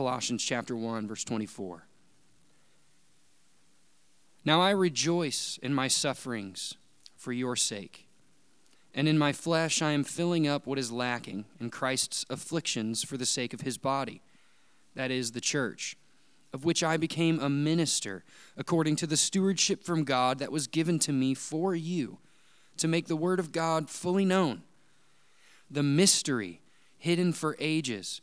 Colossians chapter 1 verse 24. Now I rejoice in my sufferings for your sake. And in my flesh I am filling up what is lacking in Christ's afflictions for the sake of his body, that is, the church, of which I became a minister according to the stewardship from God that was given to me for you, to make the word of God fully known, the mystery hidden for ages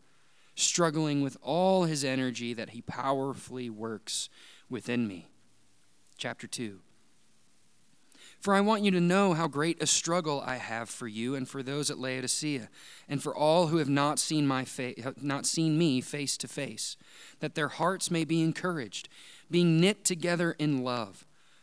struggling with all his energy that he powerfully works within me. Chapter 2. For I want you to know how great a struggle I have for you and for those at Laodicea, and for all who have not seen, my fa- not seen me face to face, that their hearts may be encouraged, being knit together in love,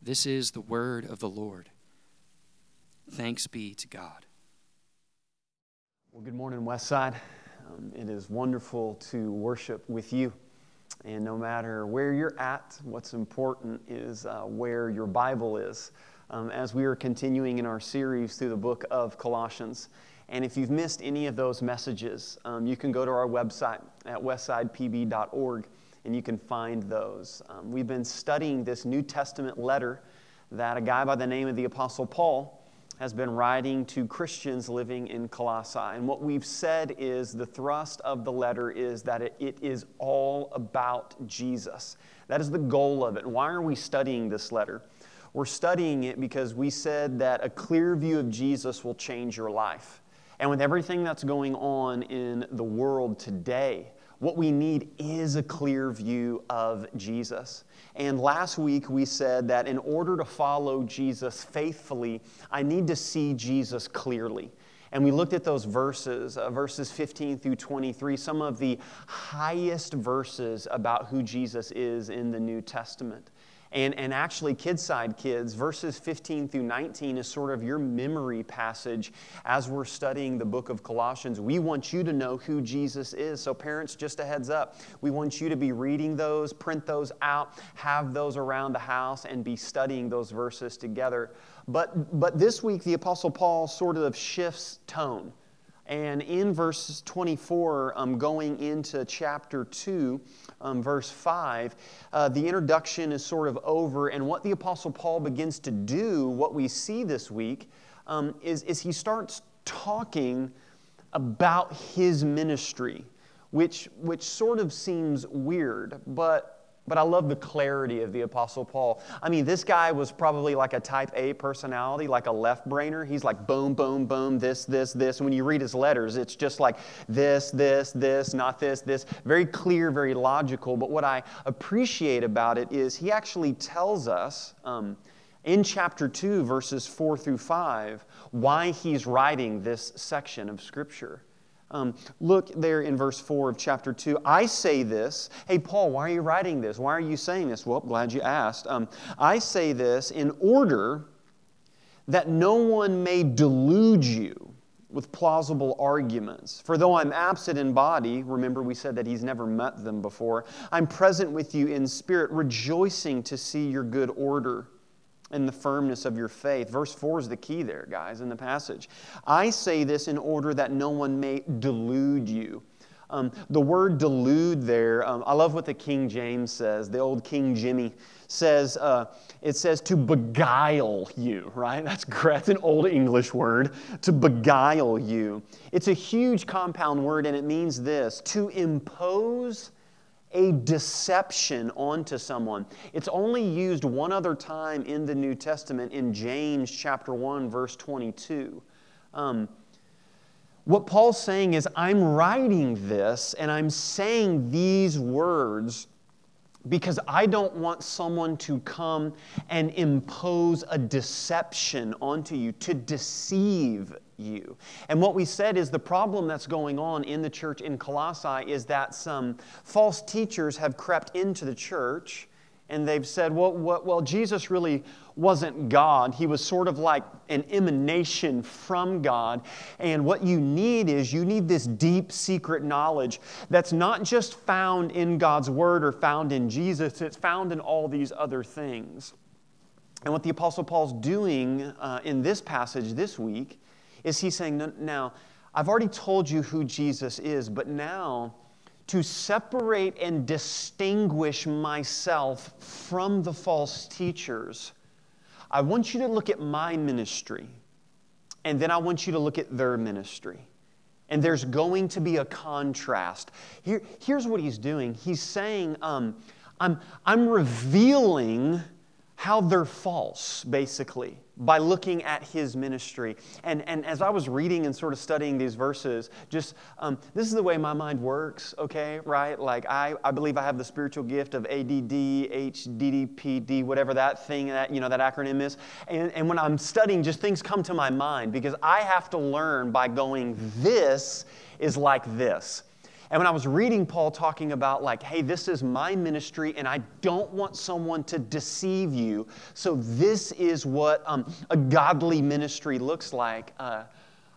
This is the word of the Lord. Thanks be to God. Well, good morning, Westside. Um, it is wonderful to worship with you. And no matter where you're at, what's important is uh, where your Bible is. Um, as we are continuing in our series through the book of Colossians. And if you've missed any of those messages, um, you can go to our website at westsidepb.org and you can find those. Um, we've been studying this New Testament letter that a guy by the name of the Apostle Paul has been writing to Christians living in Colossae. And what we've said is the thrust of the letter is that it, it is all about Jesus. That is the goal of it. Why are we studying this letter? We're studying it because we said that a clear view of Jesus will change your life. And with everything that's going on in the world today, what we need is a clear view of Jesus. And last week we said that in order to follow Jesus faithfully, I need to see Jesus clearly. And we looked at those verses, uh, verses 15 through 23, some of the highest verses about who Jesus is in the New Testament. And, and actually, Kidside Kids, verses 15 through 19 is sort of your memory passage as we're studying the book of Colossians. We want you to know who Jesus is. So, parents, just a heads up, we want you to be reading those, print those out, have those around the house, and be studying those verses together. But, but this week, the Apostle Paul sort of shifts tone. And in verse 24, um, going into chapter 2, um, verse 5, uh, the introduction is sort of over. And what the Apostle Paul begins to do, what we see this week, um, is, is he starts talking about his ministry, which, which sort of seems weird, but but I love the clarity of the Apostle Paul. I mean, this guy was probably like a type A personality, like a left brainer. He's like boom, boom, boom, this, this, this. When you read his letters, it's just like this, this, this, not this, this. Very clear, very logical. But what I appreciate about it is he actually tells us um, in chapter 2, verses 4 through 5, why he's writing this section of Scripture. Um, look there in verse 4 of chapter 2. I say this. Hey, Paul, why are you writing this? Why are you saying this? Well, glad you asked. Um, I say this in order that no one may delude you with plausible arguments. For though I'm absent in body, remember we said that he's never met them before, I'm present with you in spirit, rejoicing to see your good order and the firmness of your faith. Verse 4 is the key there, guys, in the passage. I say this in order that no one may delude you. Um, the word delude there, um, I love what the King James says, the old King Jimmy says, uh, it says to beguile you, right? That's. That's an old English word, to beguile you. It's a huge compound word, and it means this to impose a deception onto someone. It's only used one other time in the New Testament in James chapter 1, verse 22. Um, what Paul's saying is, I'm writing this and I'm saying these words because I don't want someone to come and impose a deception onto you, to deceive you. And what we said is the problem that's going on in the church in Colossae is that some false teachers have crept into the church and they've said, well, well, Jesus really wasn't God. He was sort of like an emanation from God. And what you need is you need this deep secret knowledge that's not just found in God's Word or found in Jesus, it's found in all these other things. And what the Apostle Paul's doing uh, in this passage this week is he's saying, now, I've already told you who Jesus is, but now, to separate and distinguish myself from the false teachers, I want you to look at my ministry, and then I want you to look at their ministry. And there's going to be a contrast. Here, here's what he's doing he's saying, um, I'm, I'm revealing how they're false, basically by looking at his ministry. And, and as I was reading and sort of studying these verses, just um, this is the way my mind works, okay, right? Like I, I believe I have the spiritual gift of ADD, HDDPD, whatever that thing, that, you know, that acronym is. And, and when I'm studying, just things come to my mind because I have to learn by going, this is like this. And when I was reading Paul talking about, like, hey, this is my ministry and I don't want someone to deceive you, so this is what um, a godly ministry looks like, uh,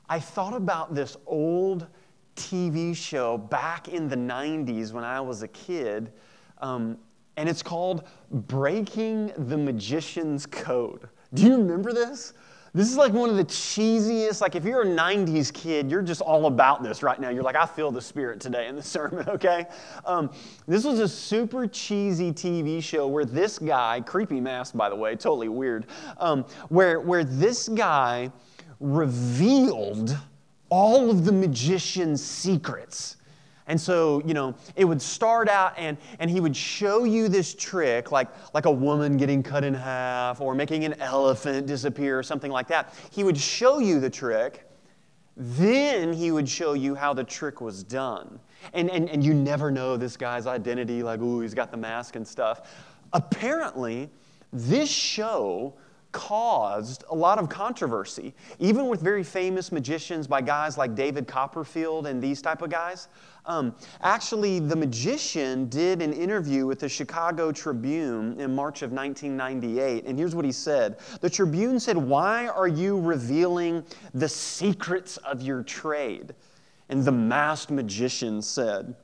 I thought about this old TV show back in the 90s when I was a kid, um, and it's called Breaking the Magician's Code. Do you remember this? This is like one of the cheesiest, like if you're a 90s kid, you're just all about this right now. You're like, I feel the spirit today in the sermon, okay? Um, this was a super cheesy TV show where this guy, creepy mask by the way, totally weird, um, where, where this guy revealed all of the magician's secrets. And so, you know, it would start out and, and he would show you this trick, like, like a woman getting cut in half or making an elephant disappear or something like that. He would show you the trick, then he would show you how the trick was done. And, and, and you never know this guy's identity, like, ooh, he's got the mask and stuff. Apparently, this show caused a lot of controversy, even with very famous magicians by guys like David Copperfield and these type of guys. Um, actually, the magician did an interview with the Chicago Tribune in March of 1998, and here's what he said. The Tribune said, Why are you revealing the secrets of your trade? And the masked magician said,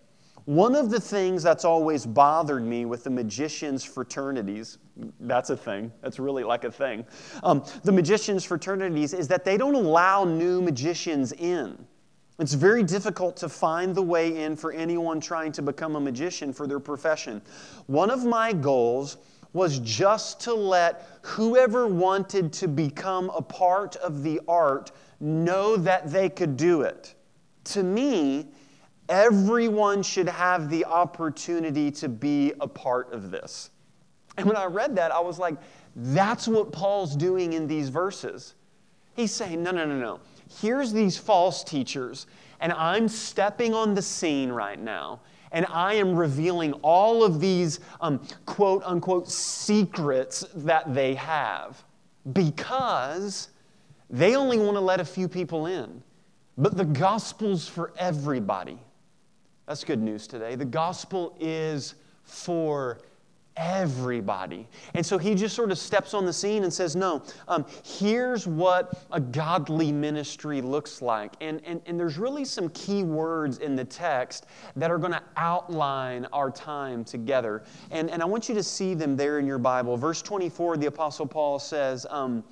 One of the things that's always bothered me with the magicians' fraternities, that's a thing, that's really like a thing, um, the magicians' fraternities is that they don't allow new magicians in. It's very difficult to find the way in for anyone trying to become a magician for their profession. One of my goals was just to let whoever wanted to become a part of the art know that they could do it. To me, everyone should have the opportunity to be a part of this. And when I read that, I was like, that's what Paul's doing in these verses. He's saying, no, no, no, no here's these false teachers, and I'm stepping on the scene right now, and I am revealing all of these um, quote unquote secrets that they have because they only want to let a few people in. But the gospel's for everybody. That's good news today. The gospel is for everybody. And so he just sort of steps on the scene and says, No, um, here's what a godly ministry looks like. And, and, and there's really some key words in the text that are going to outline our time together. And, and I want you to see them there in your Bible. Verse 24, the Apostle Paul says, um,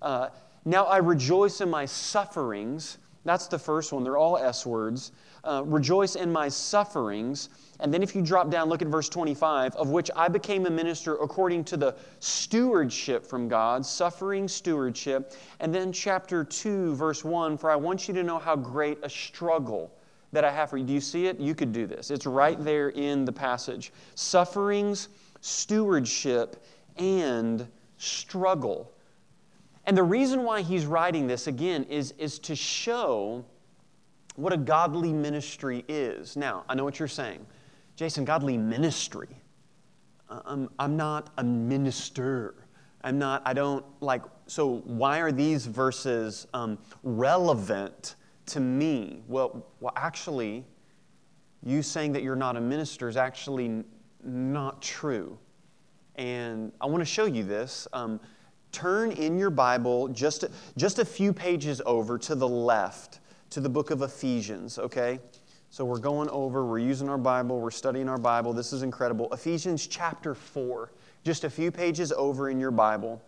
uh, Now I rejoice in my sufferings. That's the first one. They're all S words. Uh, rejoice in my sufferings and then if you drop down, look at verse 25, of which I became a minister according to the stewardship from God, suffering stewardship. And then chapter 2, verse 1, for I want you to know how great a struggle that I have for you. Do you see it? You could do this. It's right there in the passage. Sufferings, stewardship, and struggle. And the reason why he's writing this again is, is to show what a godly ministry is. Now, I know what you're saying. Jason, godly ministry. I'm, uh, um, I'm not a minister. I'm not, I don't like, so why are these verses um, relevant to me? Well, well, actually, you saying that you're not a minister is actually not true. And I want to show you this. Um, turn in your Bible just, just a few pages over to the left to the book of Ephesians, okay? So we're going over, we're using our Bible, we're studying our Bible. This is incredible. Ephesians chapter 4, just a few pages over in your Bible.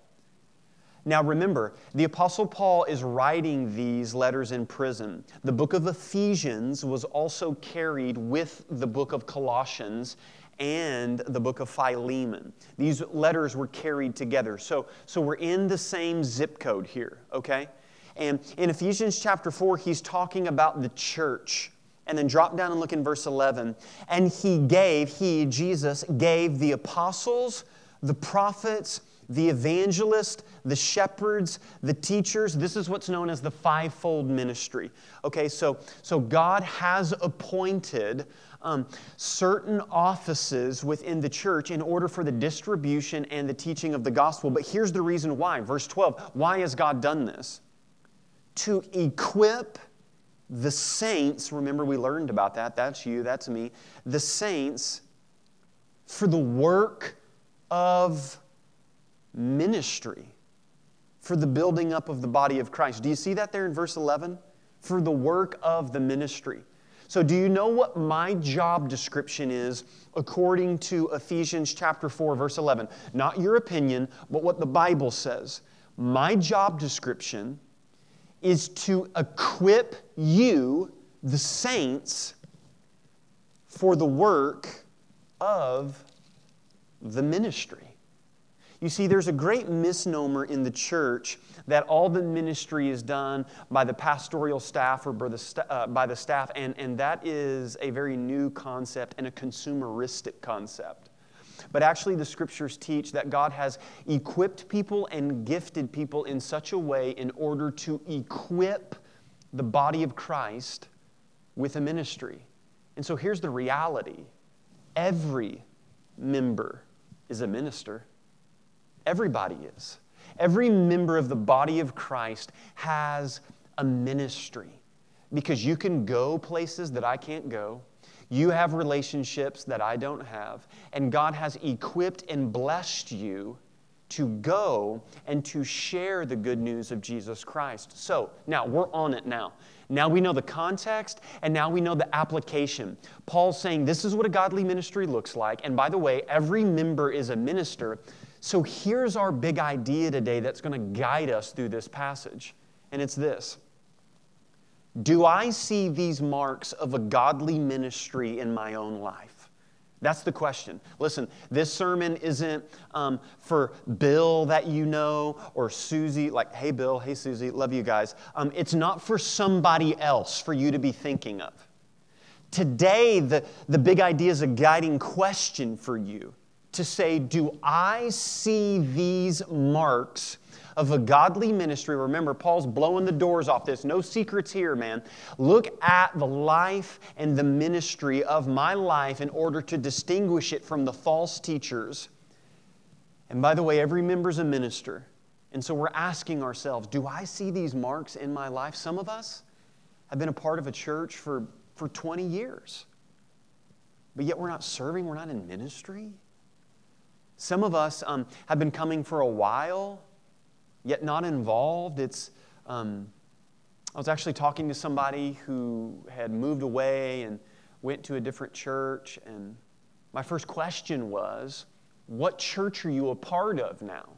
Now remember, the Apostle Paul is writing these letters in prison. The book of Ephesians was also carried with the book of Colossians and the book of Philemon. These letters were carried together. So, so we're in the same zip code here, okay? And in Ephesians chapter 4, he's talking about the church. And then drop down and look in verse 11. And he gave, he, Jesus, gave the apostles, the prophets, the evangelists, the shepherds, the teachers. This is what's known as the fivefold ministry. Okay, so, so God has appointed um, certain offices within the church in order for the distribution and the teaching of the gospel. But here's the reason why. Verse 12 why has God done this? To equip the saints, remember we learned about that, that's you, that's me, the saints for the work of ministry, for the building up of the body of Christ. Do you see that there in verse 11? For the work of the ministry. So, do you know what my job description is according to Ephesians chapter 4, verse 11? Not your opinion, but what the Bible says. My job description is to equip you, the saints, for the work of the ministry. You see, there's a great misnomer in the church that all the ministry is done by the pastoral staff or by the, st- uh, by the staff, and, and that is a very new concept and a consumeristic concept. But actually, the scriptures teach that God has equipped people and gifted people in such a way in order to equip the body of Christ with a ministry. And so here's the reality every member is a minister. Everybody is. Every member of the body of Christ has a ministry because you can go places that I can't go. You have relationships that I don't have. And God has equipped and blessed you to go and to share the good news of Jesus Christ. So now we're on it now. Now we know the context and now we know the application. Paul's saying this is what a godly ministry looks like. And by the way, every member is a minister. So here's our big idea today that's going to guide us through this passage. And it's this Do I see these marks of a godly ministry in my own life? That's the question. Listen, this sermon isn't um, for Bill that you know or Susie, like, hey, Bill, hey, Susie, love you guys. Um, it's not for somebody else for you to be thinking of. Today, the, the big idea is a guiding question for you to say, Do I see these marks of a godly ministry? Remember, Paul's blowing the doors off this. No secrets here, man. Look at the life and the ministry of my life in order to distinguish it from the false teachers. And by the way, every member's a minister. And so we're asking ourselves, do I see these marks in my life? Some of us have been a part of a church for, for 20 years, but yet we're not serving, we're not in ministry. Some of us um, have been coming for a while, yet not involved. It's, um, I was actually talking to somebody who had moved away and went to a different church, and my first question was, What church are you a part of now?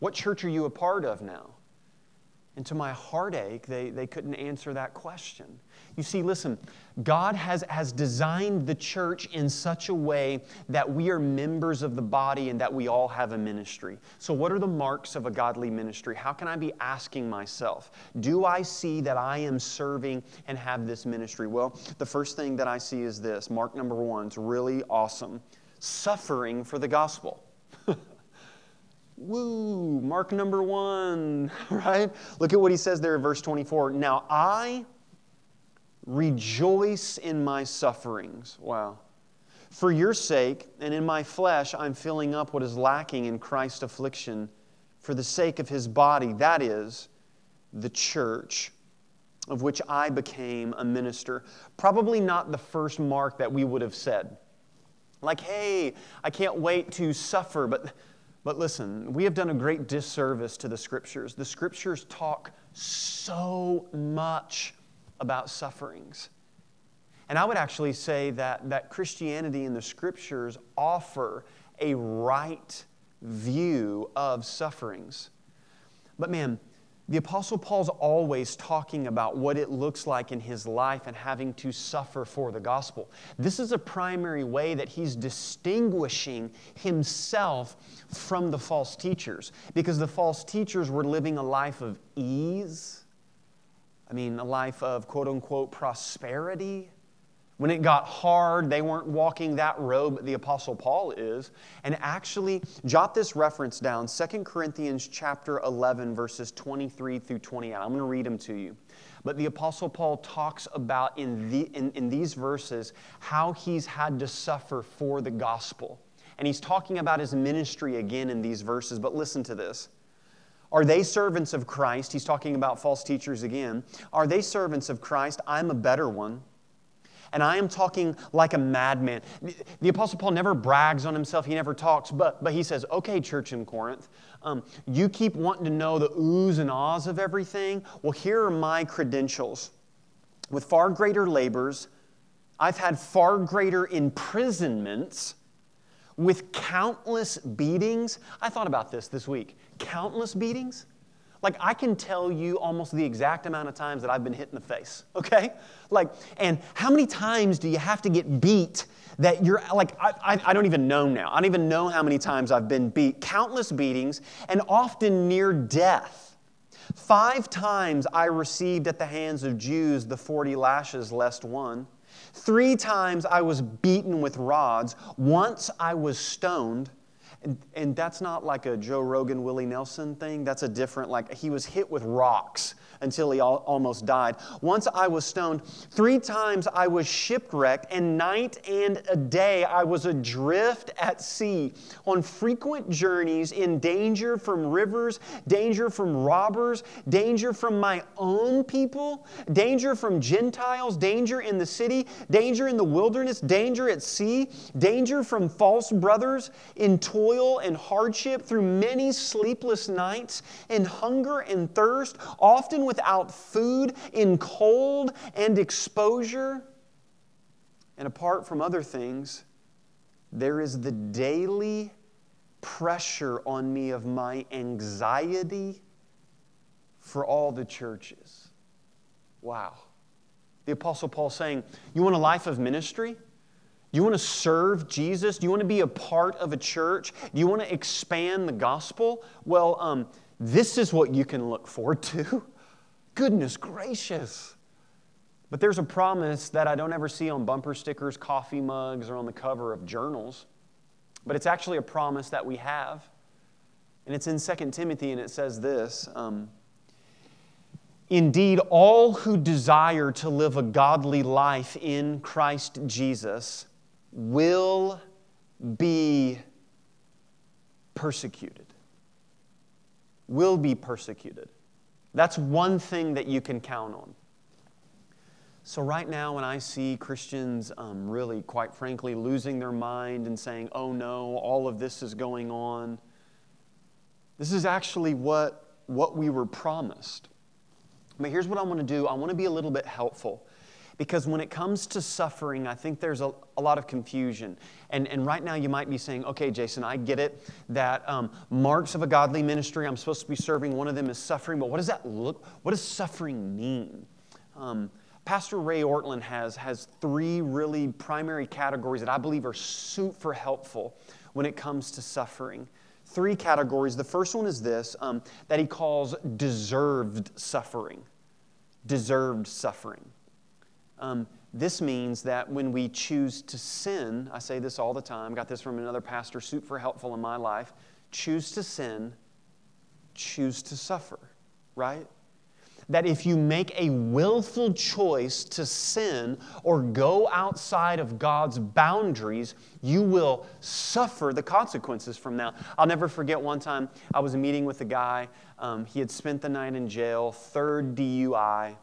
What church are you a part of now? And to my heartache, they, they couldn't answer that question. You see, listen, God has, has designed the church in such a way that we are members of the body and that we all have a ministry. So, what are the marks of a godly ministry? How can I be asking myself, do I see that I am serving and have this ministry? Well, the first thing that I see is this mark number one, it's really awesome suffering for the gospel. Woo, mark number one, right? Look at what he says there in verse 24. Now I rejoice in my sufferings. Wow. For your sake, and in my flesh, I'm filling up what is lacking in Christ's affliction for the sake of his body, that is, the church, of which I became a minister. Probably not the first mark that we would have said. Like, hey, I can't wait to suffer, but but listen, we have done a great disservice to the scriptures. The scriptures talk so much about sufferings. And I would actually say that, that Christianity and the scriptures offer a right view of sufferings. But man, the Apostle Paul's always talking about what it looks like in his life and having to suffer for the gospel. This is a primary way that he's distinguishing himself from the false teachers because the false teachers were living a life of ease. I mean, a life of quote unquote prosperity. When it got hard, they weren't walking that road, the Apostle Paul is. And actually, jot this reference down 2 Corinthians chapter 11, verses 23 through 28. I'm going to read them to you. But the Apostle Paul talks about in, the, in, in these verses how he's had to suffer for the gospel. And he's talking about his ministry again in these verses. But listen to this. Are they servants of Christ? He's talking about false teachers again. Are they servants of Christ? I'm a better one and I am talking like a madman. The Apostle Paul never brags on himself, he never talks, but, but he says, okay, church in Corinth, um, you keep wanting to know the oohs and ahs of everything. Well, here are my credentials. With far greater labors, I've had far greater imprisonments with countless beatings. I thought about this this week. Countless beatings? Like, I can tell you almost the exact amount of times that I've been hit in the face, okay? Like, and how many times do you have to get beat that you're like, I, I, I, don't even know now. I don't even know how many times I've been beat. Countless beatings, and often near death. Five times I received at the hands of Jews the 40 lashes lest one. Three times I was beaten with rods. Once I was stoned. And, and that's not like a Joe Rogan, Willie Nelson thing. That's a different, like, he was hit with rocks until he almost died. Once I was stoned. Three times I was shipwrecked, and night and a day I was adrift at sea on frequent journeys in danger from rivers, danger from robbers, danger from my own people, danger from Gentiles, danger in the city, danger in the wilderness, danger at sea, danger from false brothers, in toil and hardship through many sleepless nights, in hunger and thirst, often without food, in cold and exposure. And apart from other things, there is the daily pressure on me of my anxiety for all the churches. Wow. The Apostle Paul saying, You want a life of ministry? Do you want to serve Jesus? Do you want to be a part of a church? Do you want to expand the gospel? Well, um, this is what you can look forward to. Goodness gracious. But there's a promise that I don't ever see on bumper stickers, coffee mugs, or on the cover of journals. But it's actually a promise that we have. And it's in 2 Timothy, and it says this um, Indeed, all who desire to live a godly life in Christ Jesus will be persecuted. Will be persecuted. That's one thing that you can count on. So, right now, when I see Christians um, really, quite frankly, losing their mind and saying, oh no, all of this is going on, this is actually what, what we were promised. But here's what I want to do I want to be a little bit helpful. Because when it comes to suffering, I think there's a, a lot of confusion. And, and right now, you might be saying, okay, Jason, I get it that um, marks of a godly ministry, I'm supposed to be serving, one of them is suffering, but what does that look, what does suffering mean? Um, Pastor Ray Ortlund has, has three really primary categories that I believe are super helpful when it comes to suffering. Three categories. The first one is this um, that he calls deserved suffering. Deserved suffering. Um, this means that when we choose to sin, I say this all the time, got this from another pastor, super helpful in my life. Choose to sin, choose to suffer, right? That if you make a willful choice to sin or go outside of God's boundaries, you will suffer the consequences from that. I'll never forget one time I was meeting with a guy. Um, he had spent the night in jail, third DUI,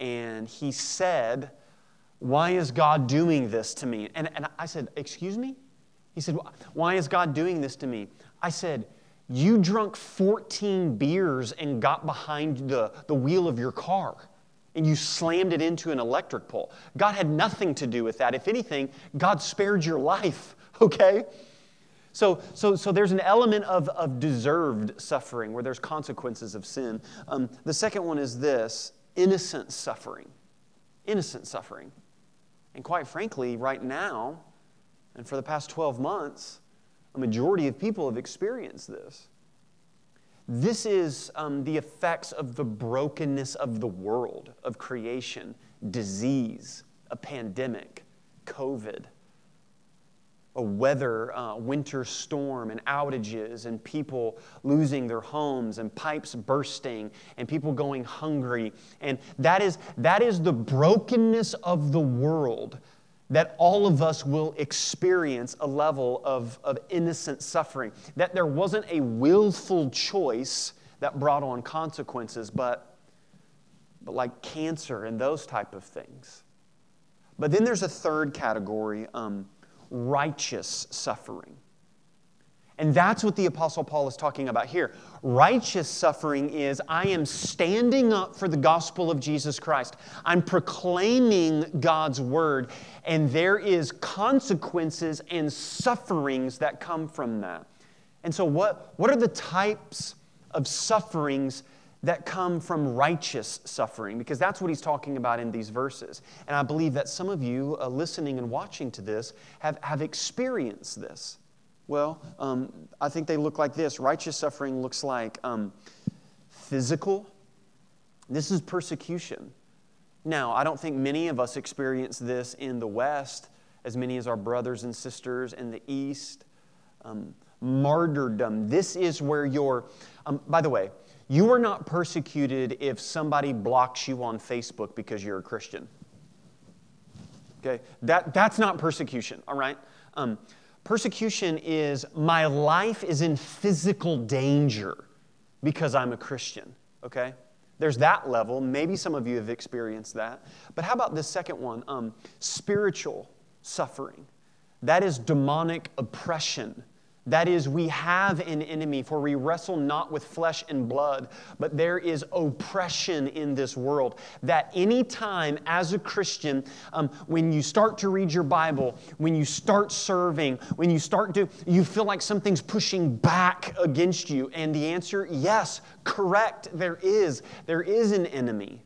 and he said, why is God doing this to me? And, and I said, Excuse me? He said, Why is God doing this to me? I said, You drunk 14 beers and got behind the, the wheel of your car and you slammed it into an electric pole. God had nothing to do with that. If anything, God spared your life, okay? So, so, so there's an element of, of deserved suffering where there's consequences of sin. Um, the second one is this innocent suffering. Innocent suffering. And quite frankly, right now, and for the past 12 months, a majority of people have experienced this. This is um, the effects of the brokenness of the world, of creation, disease, a pandemic, COVID a weather, uh, winter storm, and outages, and people losing their homes, and pipes bursting, and people going hungry. And that is, that is the brokenness of the world that all of us will experience a level of, of innocent suffering. That there wasn't a willful choice that brought on consequences, but, but like cancer and those type of things. But then there's a third category. Um, righteous suffering. And that's what the Apostle Paul is talking about here. Righteous suffering is I am standing up for the gospel of Jesus Christ. I'm proclaiming God's word, and there is consequences and sufferings that come from that. And so, what, what are the types of sufferings that come from righteous suffering, because that's what he's talking about in these verses. And I believe that some of you uh, listening and watching to this have, have experienced this. Well, um, I think they look like this righteous suffering looks like um, physical, this is persecution. Now, I don't think many of us experience this in the West as many as our brothers and sisters in the East. Um, martyrdom, this is where you're, um, by the way, you are not persecuted if somebody blocks you on Facebook because you're a Christian. Okay? That, that's not persecution, all right? Um, persecution is my life is in physical danger because I'm a Christian, okay? There's that level. Maybe some of you have experienced that. But how about this second one? Um, spiritual suffering. That is demonic oppression that is, we have an enemy, for we wrestle not with flesh and blood, but there is oppression in this world. That anytime as a Christian, um, when you start to read your Bible, when you start serving, when you start to, you feel like something's pushing back against you. And the answer, yes, correct, there is. There is an enemy.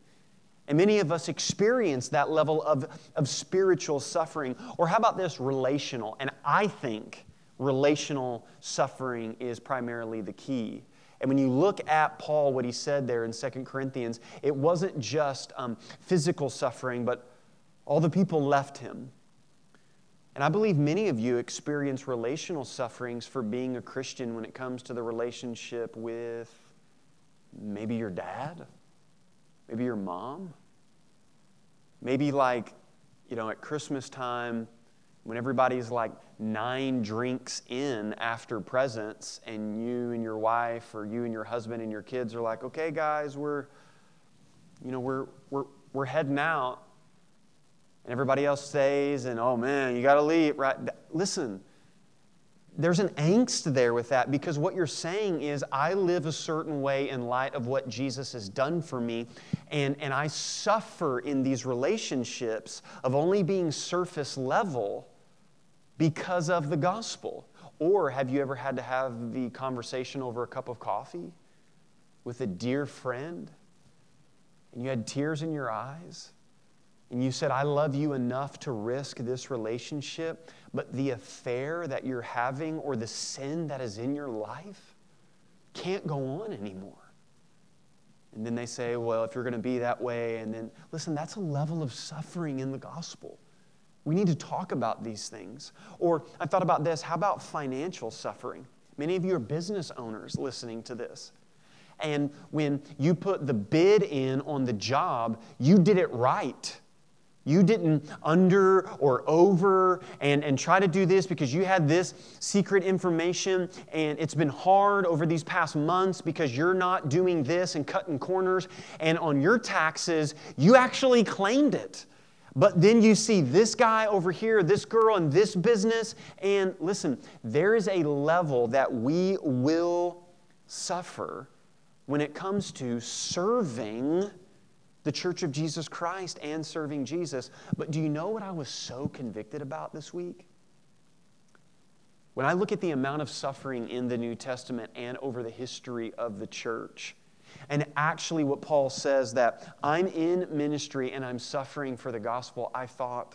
And many of us experience that level of, of spiritual suffering. Or how about this relational? And I think relational suffering is primarily the key. And when you look at Paul, what he said there in 2 Corinthians, it wasn't just um, physical suffering, but all the people left him. And I believe many of you experience relational sufferings for being a Christian when it comes to the relationship with maybe your dad, maybe your mom, maybe like, you know, at Christmas time, when everybody's like nine drinks in after presents and you and your wife or you and your husband and your kids are like okay guys we're you know we're we're, we're heading out. And everybody else stays and oh man you got to leave right? Listen there's an angst there with that because what you're saying is, I live a certain way in light of what Jesus has done for me, and, and I suffer in these relationships of only being surface level because of the gospel. Or have you ever had to have the conversation over a cup of coffee with a dear friend and you had tears in your eyes? and you said, I love you enough to risk this relationship, but the affair that you're having or the sin that is in your life can't go on anymore. And then they say, well, if you're going to be that way, and then, listen, that's a level of suffering in the gospel. We need to talk about these things. Or I thought about this how about financial suffering? Many of you are business owners listening to this. And when you put the bid in on the job, you did it right. You didn't under or over and, and try to do this because you had this secret information and it's been hard over these past months because you're not doing this and cutting corners. And on your taxes, you actually claimed it. But then you see this guy over here, this girl in this business. And listen, there is a level that we will suffer when it comes to serving the Church of Jesus Christ and serving Jesus. But do you know what I was so convicted about this week? When I look at the amount of suffering in the New Testament and over the history of the church, and actually what Paul says that I'm in ministry and I'm suffering for the gospel, I thought,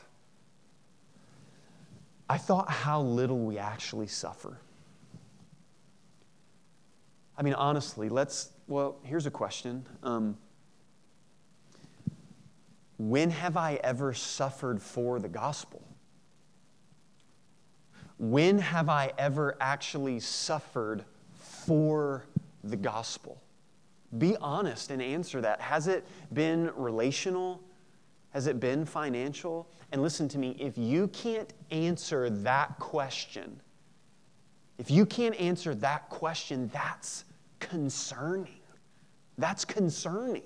I thought how little we actually suffer. I mean, honestly, let's, well, here's a question. Um, when have I ever suffered for the gospel? When have I ever actually suffered for the gospel? Be honest and answer that. Has it been relational? Has it been financial? And listen to me, if you can't answer that question, if you can't answer that question, that's concerning. That's concerning.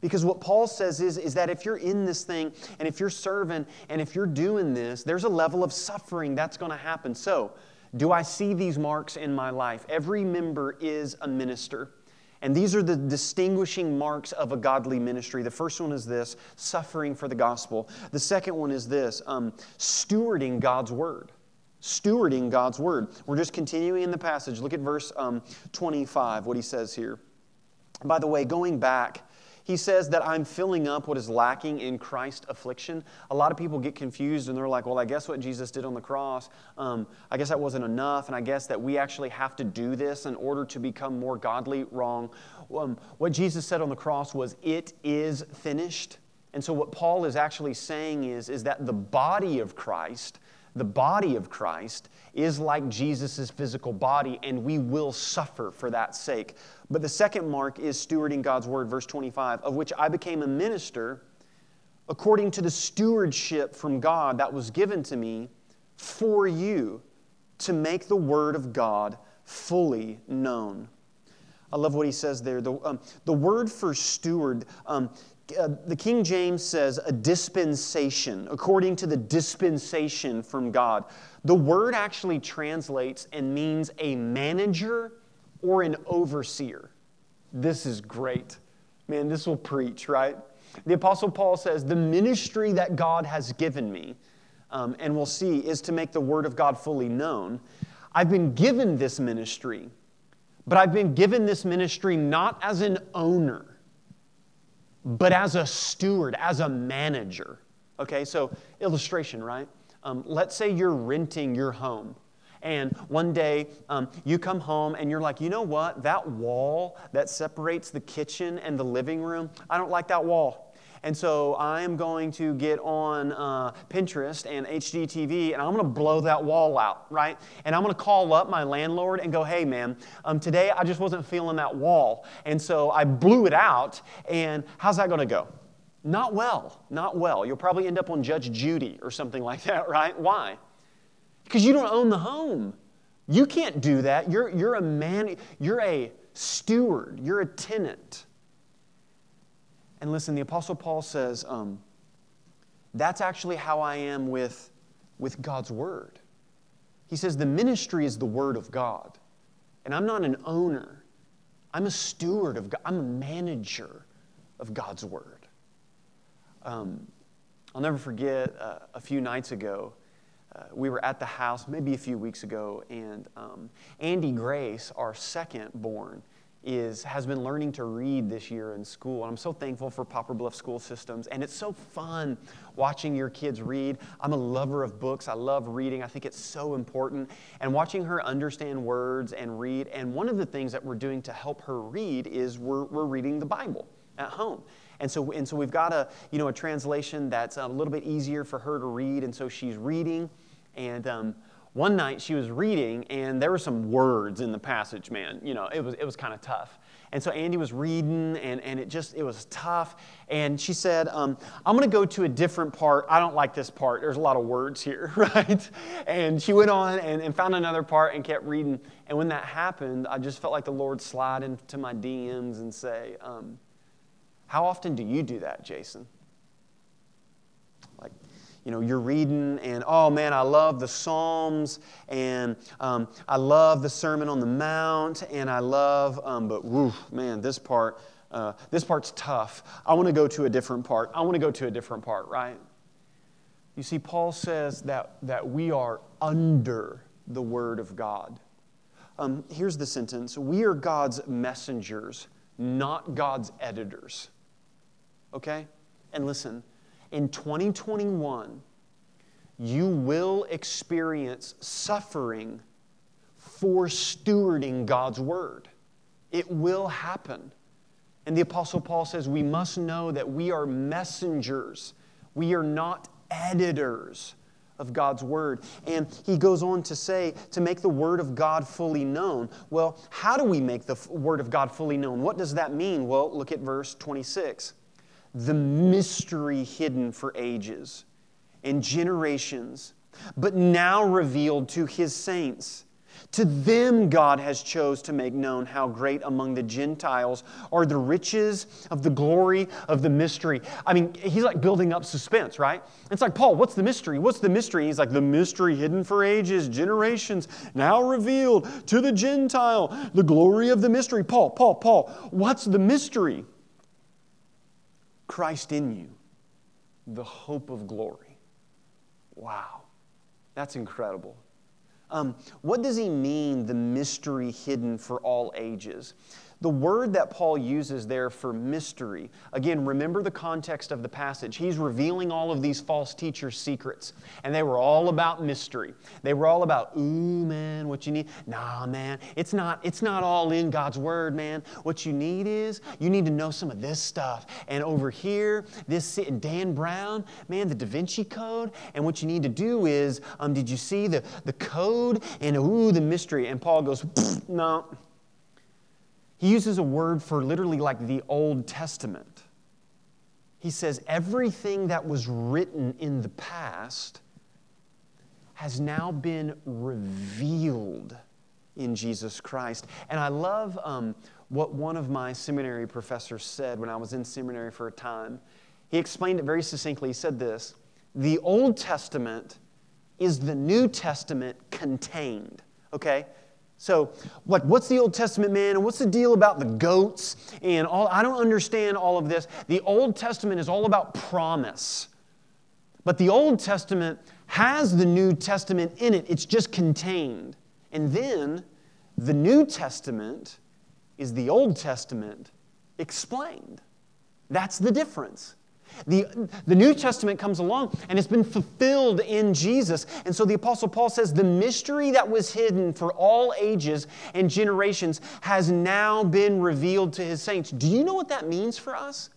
Because what Paul says is, is that if you're in this thing and if you're serving and if you're doing this, there's a level of suffering that's going to happen. So, do I see these marks in my life? Every member is a minister. And these are the distinguishing marks of a godly ministry. The first one is this suffering for the gospel. The second one is this um, stewarding God's word. Stewarding God's word. We're just continuing in the passage. Look at verse um, 25, what he says here. By the way, going back he says that I'm filling up what is lacking in Christ's affliction. A lot of people get confused and they're like, well, I guess what Jesus did on the cross, um, I guess that wasn't enough, and I guess that we actually have to do this in order to become more godly. Wrong. Um, what Jesus said on the cross was, it is finished. And so, what Paul is actually saying is, is that the body of Christ, the body of Christ, is like Jesus' physical body, and we will suffer for that sake. But the second mark is stewarding God's word, verse 25, of which I became a minister according to the stewardship from God that was given to me for you to make the word of God fully known. I love what he says there. The, um, the word for steward, um, uh, the King James says a dispensation, according to the dispensation from God. The word actually translates and means a manager or an overseer. This is great. Man, this will preach, right? The Apostle Paul says, The ministry that God has given me, um, and we'll see, is to make the Word of God fully known. I've been given this ministry, but I've been given this ministry not as an owner, but as a steward, as a manager. Okay, so illustration, right? Um, let's say you're renting your home and one day um, you come home and you're like, you know what? That wall that separates the kitchen and the living room, I don't like that wall. And so I'm going to get on uh, Pinterest and HGTV and I'm going to blow that wall out, right? And I'm going to call up my landlord and go, hey, man, um, today I just wasn't feeling that wall. And so I blew it out. And how's that going to go? Not well, not well. You'll probably end up on Judge Judy or something like that, right? Why? because you don't own the home. You can't do that. You're, you're a man, you're a steward, you're a tenant. And listen, the Apostle Paul says, um, that's actually how I am with, with God's Word. He says, The ministry is the Word of God. And I'm not an owner, I'm a steward of God, I'm a manager of God's Word. Um, I'll never forget uh, a few nights ago, uh, we were at the house maybe a few weeks ago, and um, Andy Grace, our second born, is, has been learning to read this year in school. And I'm so thankful for Poplar Bluff school systems. And it's so fun watching your kids read. I'm a lover of books. I love reading. I think it's so important. And watching her understand words and read. And one of the things that we're doing to help her read is we're, we're reading the Bible at home. And so, and so we've got a, you know, a translation that's a little bit easier for her to read. And so she's reading. And um, one night she was reading, and there were some words in the passage, man. You know, it was, it was kind of tough. And so Andy was reading, and, and it just, it was tough. And she said, um, I'm going to go to a different part. I don't like this part. There's a lot of words here, right? And she went on and, and found another part and kept reading. And when that happened, I just felt like the Lord slide into my DMs and say, um, How often do you do that, Jason? You know, you're reading and, oh man, I love the Psalms and um, I love the Sermon on the Mount and I love, um, but woo, man, this part, uh, this part's tough. I want to go to a different part. I want to go to a different part, right? You see, Paul says that, that we are under the Word of God. Um, here's the sentence We are God's messengers, not God's editors. Okay? And listen, in 2021, you will experience suffering for stewarding God's word. It will happen. And the Apostle Paul says we must know that we are messengers, we are not editors of God's word. And he goes on to say, to make the word of God fully known. Well, how do we make the word of God fully known? What does that mean? Well, look at verse 26 the mystery hidden for ages and generations, but now revealed to his saints. To them, God has chose to make known how great among the Gentiles are the riches of the glory of the mystery. I mean, he's like building up suspense, right? It's like, Paul, what's the mystery? What's the mystery? He's like, the mystery hidden for ages, generations, now revealed to the Gentile, the glory of the mystery. Paul, Paul, Paul, what's the mystery? Christ in you, the hope of glory. Wow, that's incredible. Um, what does he mean, the mystery hidden for all ages? The word that Paul uses there for mystery, again, remember the context of the passage. He's revealing all of these false teachers' secrets, and they were all about mystery. They were all about, ooh, man, what you need. Nah, man, it's not, it's not all in God's word, man. What you need is you need to know some of this stuff. And over here, this Dan Brown, man, the Da Vinci Code. And what you need to do is, um, did you see the, the code? And ooh, the mystery. And Paul goes, no. He uses a word for literally like the Old Testament. He says, everything that was written in the past has now been revealed in Jesus Christ. And I love um, what one of my seminary professors said when I was in seminary for a time. He explained it very succinctly. He said this The Old Testament is the New Testament contained. Okay? So, like, what's the Old Testament, man? And what's the deal about the goats and all? I don't understand all of this. The Old Testament is all about promise. But the Old Testament has the New Testament in it, it's just contained. And then the New Testament is the Old Testament explained. That's the difference. The, the New Testament comes along and it's been fulfilled in Jesus. And so the Apostle Paul says the mystery that was hidden for all ages and generations has now been revealed to his saints. Do you know what that means for us?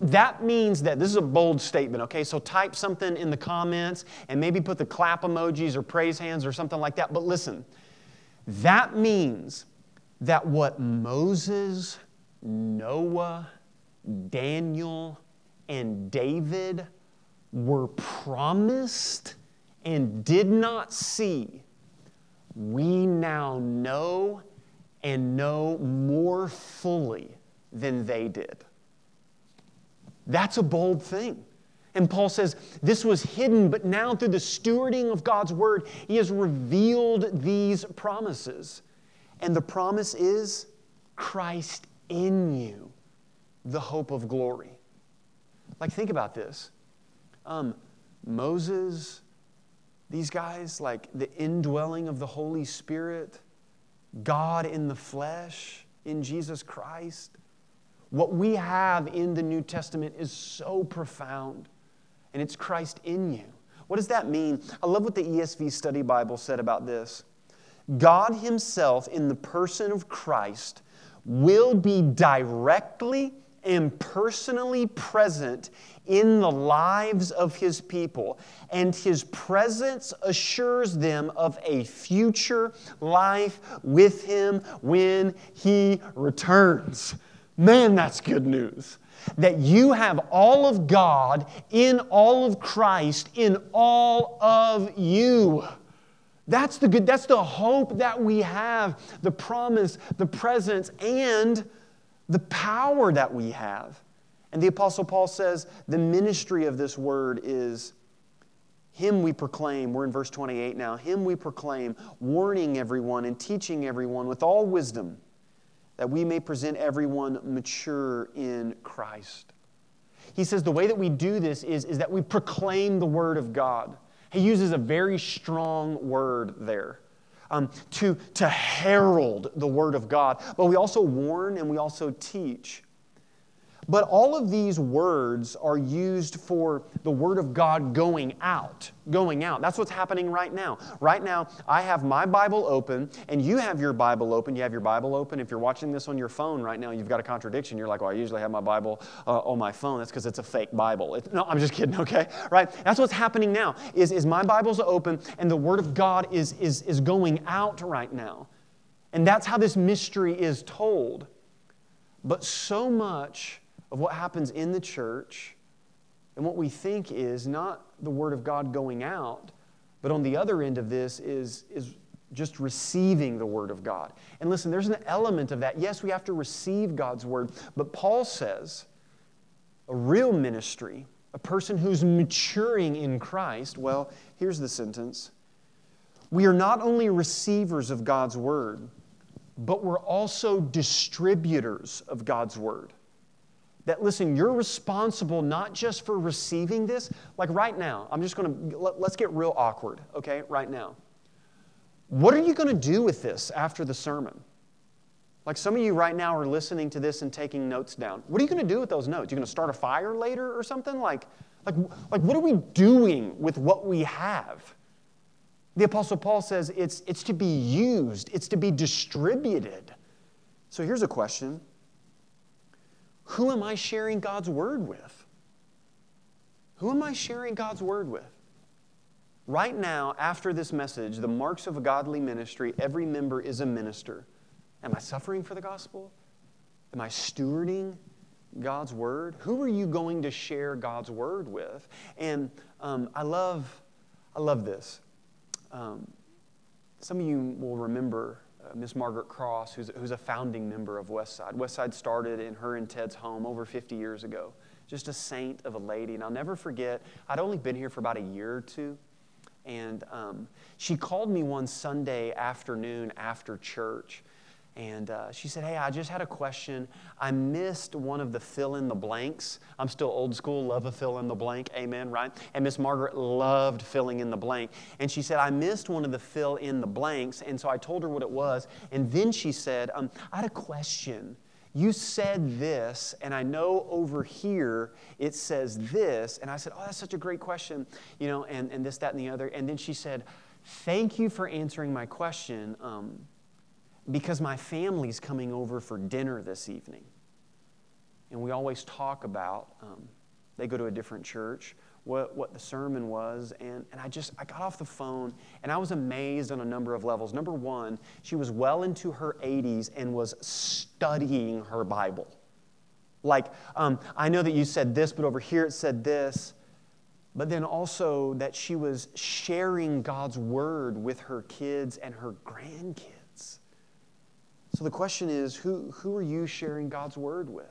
That means that this is a bold statement, okay? So type something in the comments and maybe put the clap emojis or praise hands or something like that. But listen, that means that what Moses, Noah, Daniel, and David were promised and did not see, we now know and know more fully than they did. That's a bold thing. And Paul says this was hidden, but now through the stewarding of God's word, he has revealed these promises. And the promise is Christ in you, the hope of glory. Like, think about this. Um, Moses, these guys, like the indwelling of the Holy Spirit, God in the flesh, in Jesus Christ. What we have in the New Testament is so profound, and it's Christ in you. What does that mean? I love what the ESV Study Bible said about this. God Himself, in the person of Christ, will be directly and personally present in the lives of his people, and his presence assures them of a future life with him when he returns. Man, that's good news. That you have all of God in all of Christ in all of you. That's the good, that's the hope that we have, the promise, the presence, and the power that we have. And the Apostle Paul says the ministry of this word is Him we proclaim. We're in verse 28 now. Him we proclaim, warning everyone and teaching everyone with all wisdom, that we may present everyone mature in Christ. He says the way that we do this is, is that we proclaim the word of God. He uses a very strong word there um, to, to herald the Word of God. But we also warn and we also teach. But all of these words are used for the Word of God going out. Going out. That's what's happening right now. Right now, I have my Bible open, and you have your Bible open. You have your Bible open. If you're watching this on your phone right now, you've got a contradiction. You're like, well, I usually have my Bible uh, on my phone. That's because it's a fake Bible. No, I'm just kidding, okay? Right? That's what's happening now, is, is my Bible's open, and the Word of God is, is, is going out right now. And that's how this mystery is told. But so much of what happens in the church and what we think is not the Word of God going out, but on the other end of this is, is just receiving the Word of God. And listen, there's an element of that. Yes, we have to receive God's Word, but Paul says a real ministry, a person who's maturing in Christ, well, here's the sentence we are not only receivers of God's Word, but we're also distributors of God's Word that listen, you're responsible not just for receiving this, like right now, I'm just going to, let, us get real awkward, okay, right now. What are you going to do with this after the sermon? Like some of you right now are listening to this and taking notes down. What are you going to do with those notes? You're going to start a fire later or something? Like, like, like what are we doing with what we have? The Apostle Paul says it's, it's to be used, it's to be distributed. So here's a question who am I sharing God's word with? Who am I sharing God's word with? Right now, after this message, the marks of a godly ministry, every member is a minister. Am I suffering for the gospel? Am I stewarding God's word? Who are you going to share God's word with? And um, I love, I love this. Um, some of you will remember Miss Margaret Cross, who's, who's a founding member of Westside. Westside started in her and Ted's home over 50 years ago. Just a saint of a lady. And I'll never forget, I'd only been here for about a year or two. And um, she called me one Sunday afternoon after church. And uh, she said, Hey, I just had a question. I missed one of the fill in the blanks. I'm still old school, love a fill in the blank. Amen, right? And Miss Margaret loved filling in the blank. And she said, I missed one of the fill in the blanks. And so I told her what it was. And then she said, um, I had a question. You said this, and I know over here it says this. And I said, Oh, that's such a great question, you know, and, and this, that, and the other. And then she said, Thank you for answering my question. Um, because my family's coming over for dinner this evening. And we always talk about, um, they go to a different church, what, what the sermon was. And, and I just, I got off the phone and I was amazed on a number of levels. Number one, she was well into her 80s and was studying her Bible. Like, um, I know that you said this, but over here it said this. But then also that she was sharing God's word with her kids and her grandkids. So the question is who, who are you sharing God's word with?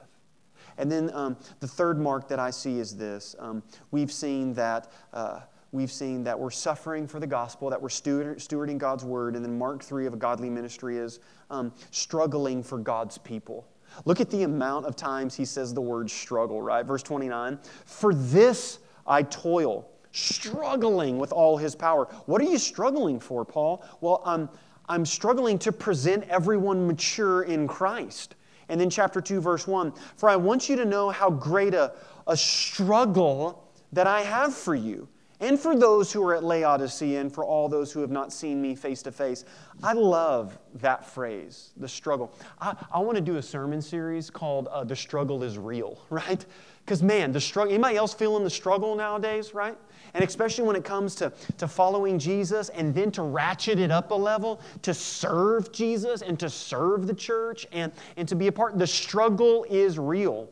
And then um, the third mark that I see is this um, we've seen that. Uh, we've seen that we're suffering for the gospel, that we're stewarding God's word. And then Mark 3 of a godly ministry is um, struggling for God's people. Look at the amount of times he says the word struggle, right? Verse 29 For this I toil, struggling with all his power. What are you struggling for, Paul? Well, I'm, I'm struggling to present everyone mature in Christ. And then, chapter 2, verse 1 For I want you to know how great a, a struggle that I have for you and for those who are at Laodicea and for all those who have not seen me face to face. I love that phrase, the struggle. I, I want to do a sermon series called uh, The Struggle is Real, right? Because, man, the struggle, anybody else feeling the struggle nowadays, right? And especially when it comes to, to following Jesus and then to ratchet it up a level, to serve Jesus and to serve the church and, and to be a part. The struggle is real.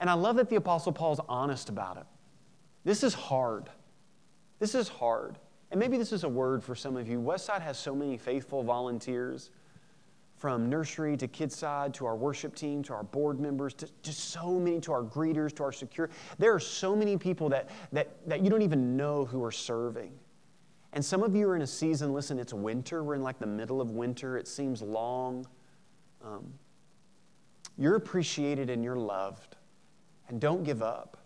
And I love that the Apostle Paul's honest about it. This is hard. This is hard. And maybe this is a word for some of you. Westside has so many faithful volunteers from nursery to kidside to our worship team to our board members to just so many to our greeters to our secure there are so many people that, that, that you don't even know who are serving and some of you are in a season listen it's winter we're in like the middle of winter it seems long um, you're appreciated and you're loved and don't give up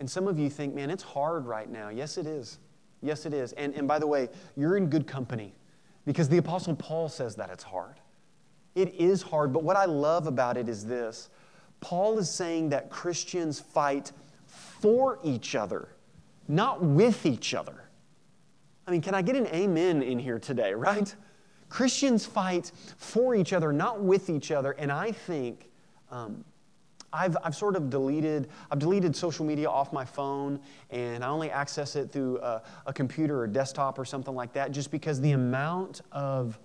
and some of you think, man, it's hard right now. Yes, it is. Yes, it is. And, and by the way, you're in good company because the Apostle Paul says that it's hard. It is hard, but what I love about it is this Paul is saying that Christians fight for each other, not with each other. I mean, can I get an amen in here today, right? Christians fight for each other, not with each other. And I think um, I've, I've sort of deleted, I've deleted social media off my phone and I only access it through a, a computer or desktop or something like that just because the amount of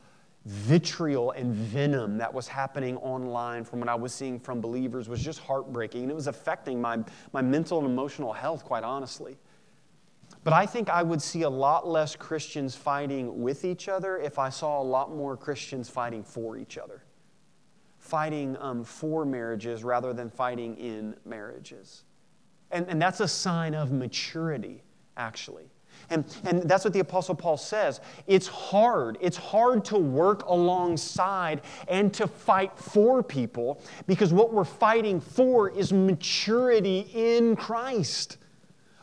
vitriol and venom that was happening online from what I was seeing from believers was just heartbreaking. And it was affecting my, my mental and emotional health, quite honestly. But I think I would see a lot less Christians fighting with each other if I saw a lot more Christians fighting for each other fighting um, for marriages rather than fighting in marriages. And, and that's a sign of maturity, actually. And, and that's what the Apostle Paul says. It's hard. It's hard to work alongside and to fight for people because what we're fighting for is maturity in Christ.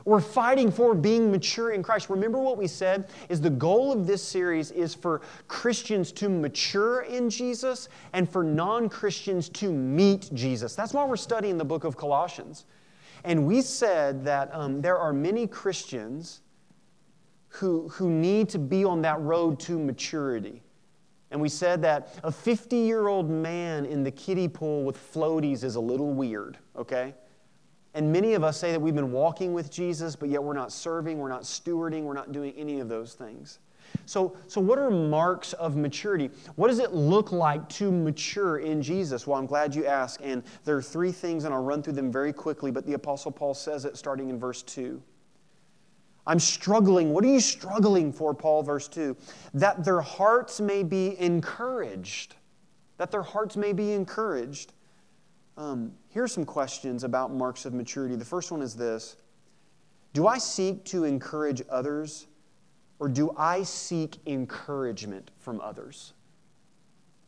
We're fighting for being mature in Christ. Remember what we said is the goal of this series is for Christians to mature in Jesus and for non-Christians to meet Jesus. That's why we're studying the book of Colossians. And we said that um, there are many Christians who, who need to be on that road to maturity. And we said that a 50 year old man in the kiddie pool with floaties is a little weird, okay? And many of us say that we've been walking with Jesus, but yet we're not serving, we're not stewarding, we're not doing any of those things. So, so what are marks of maturity? What does it look like to mature in Jesus? Well, I'm glad you asked. And there are three things, and I'll run through them very quickly, but the Apostle Paul says it starting in verse 2. I'm struggling. What are you struggling for, Paul? Verse 2 that their hearts may be encouraged. That their hearts may be encouraged. Um, here are some questions about marks of maturity. The first one is this Do I seek to encourage others, or do I seek encouragement from others?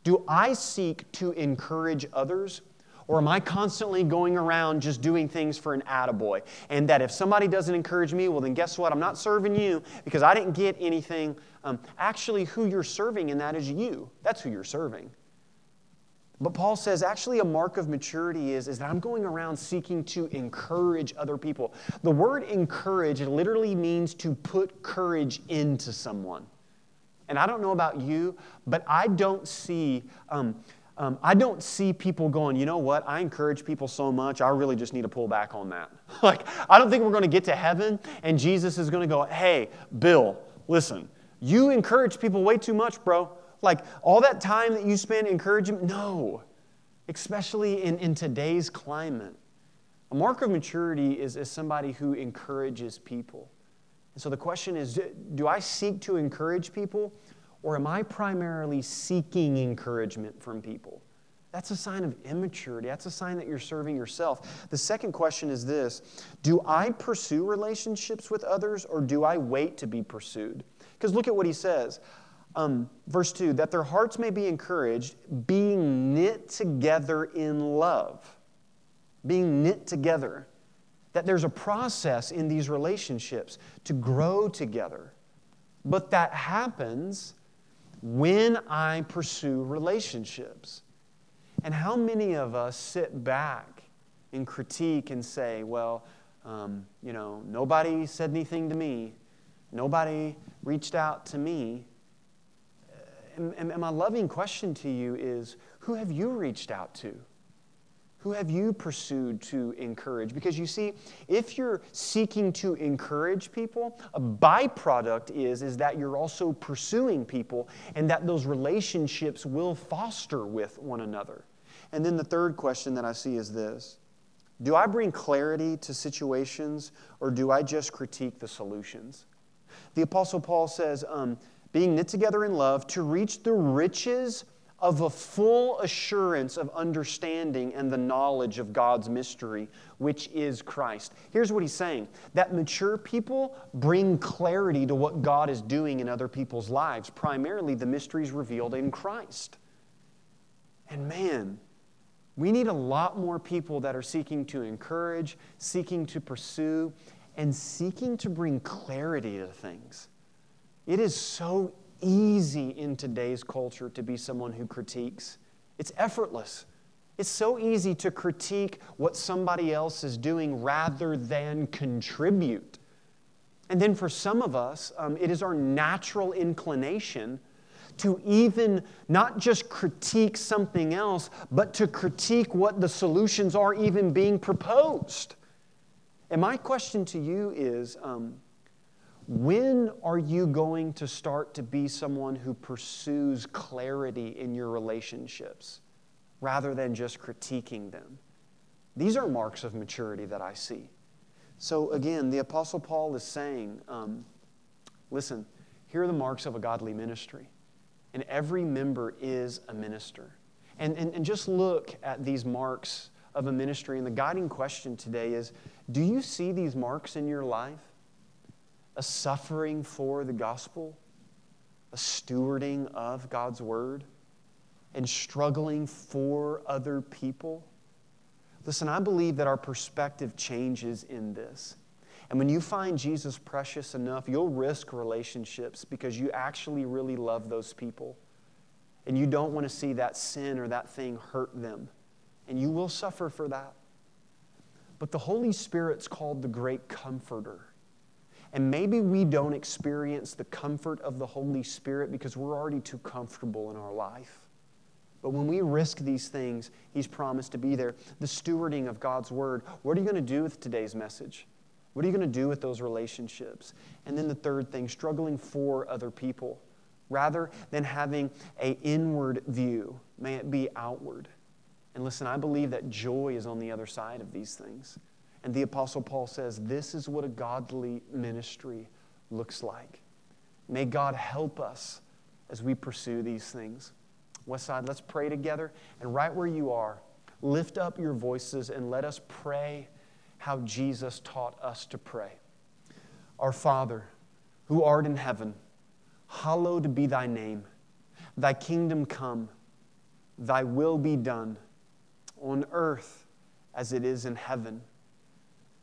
Do I seek to encourage others? Or am I constantly going around just doing things for an attaboy? And that if somebody doesn't encourage me, well, then guess what? I'm not serving you because I didn't get anything. Um, actually, who you're serving in that is you. That's who you're serving. But Paul says actually a mark of maturity is, is that I'm going around seeking to encourage other people. The word encourage literally means to put courage into someone. And I don't know about you, but I don't see. Um, um, I don't see people going, you know what, I encourage people so much, I really just need to pull back on that. like, I don't think we're going to get to heaven and Jesus is going to go, hey, Bill, listen, you encourage people way too much, bro. Like all that time that you spend encouraging, no, especially in, in today's climate. A mark of maturity is, is somebody who encourages people. And so the question is do, do I seek to encourage people, or am I primarily seeking encouragement from people? That's a sign of immaturity. That's a sign that you're serving yourself. The second question is this Do I pursue relationships with others or do I wait to be pursued? Because look at what he says. Um, verse 2 that their hearts may be encouraged, being knit together in love. Being knit together. That there's a process in these relationships to grow together. But that happens when I pursue relationships. And how many of us sit back and critique and say, well, um, you know, nobody said anything to me, nobody reached out to me. And, and, my loving question to you is who have you reached out to? Who have you pursued to encourage? Because you see, if you're seeking to encourage people, a byproduct is, is that you're also pursuing people and that those relationships will foster with one another. And then the third question that I see is this Do I bring clarity to situations or do I just critique the solutions? The Apostle Paul says, um, being knit together in love to reach the riches of a full assurance of understanding and the knowledge of God's mystery, which is Christ. Here's what he's saying that mature people bring clarity to what God is doing in other people's lives, primarily the mysteries revealed in Christ. And man, we need a lot more people that are seeking to encourage, seeking to pursue, and seeking to bring clarity to things. It is so easy in today's culture to be someone who critiques. It's effortless. It's so easy to critique what somebody else is doing rather than contribute. And then for some of us, um, it is our natural inclination to even not just critique something else, but to critique what the solutions are even being proposed. And my question to you is um, when are you going to start to be someone who pursues clarity in your relationships rather than just critiquing them? These are marks of maturity that I see. So, again, the Apostle Paul is saying, um, listen, here are the marks of a godly ministry. And every member is a minister. And, and, and just look at these marks of a ministry. And the guiding question today is do you see these marks in your life? A suffering for the gospel, a stewarding of God's word, and struggling for other people. Listen, I believe that our perspective changes in this. And when you find Jesus precious enough, you'll risk relationships because you actually really love those people. And you don't want to see that sin or that thing hurt them. And you will suffer for that. But the Holy Spirit's called the great comforter. And maybe we don't experience the comfort of the Holy Spirit because we're already too comfortable in our life. But when we risk these things, He's promised to be there. The stewarding of God's Word. What are you going to do with today's message? What are you going to do with those relationships? And then the third thing, struggling for other people. Rather than having a inward view, may it be outward. And listen, I believe that joy is on the other side of these things. And the Apostle Paul says, This is what a godly ministry looks like. May God help us as we pursue these things. Westside, let's pray together. And right where you are, lift up your voices and let us pray how Jesus taught us to pray. Our Father, who art in heaven, hallowed be thy name. Thy kingdom come, thy will be done on earth as it is in heaven.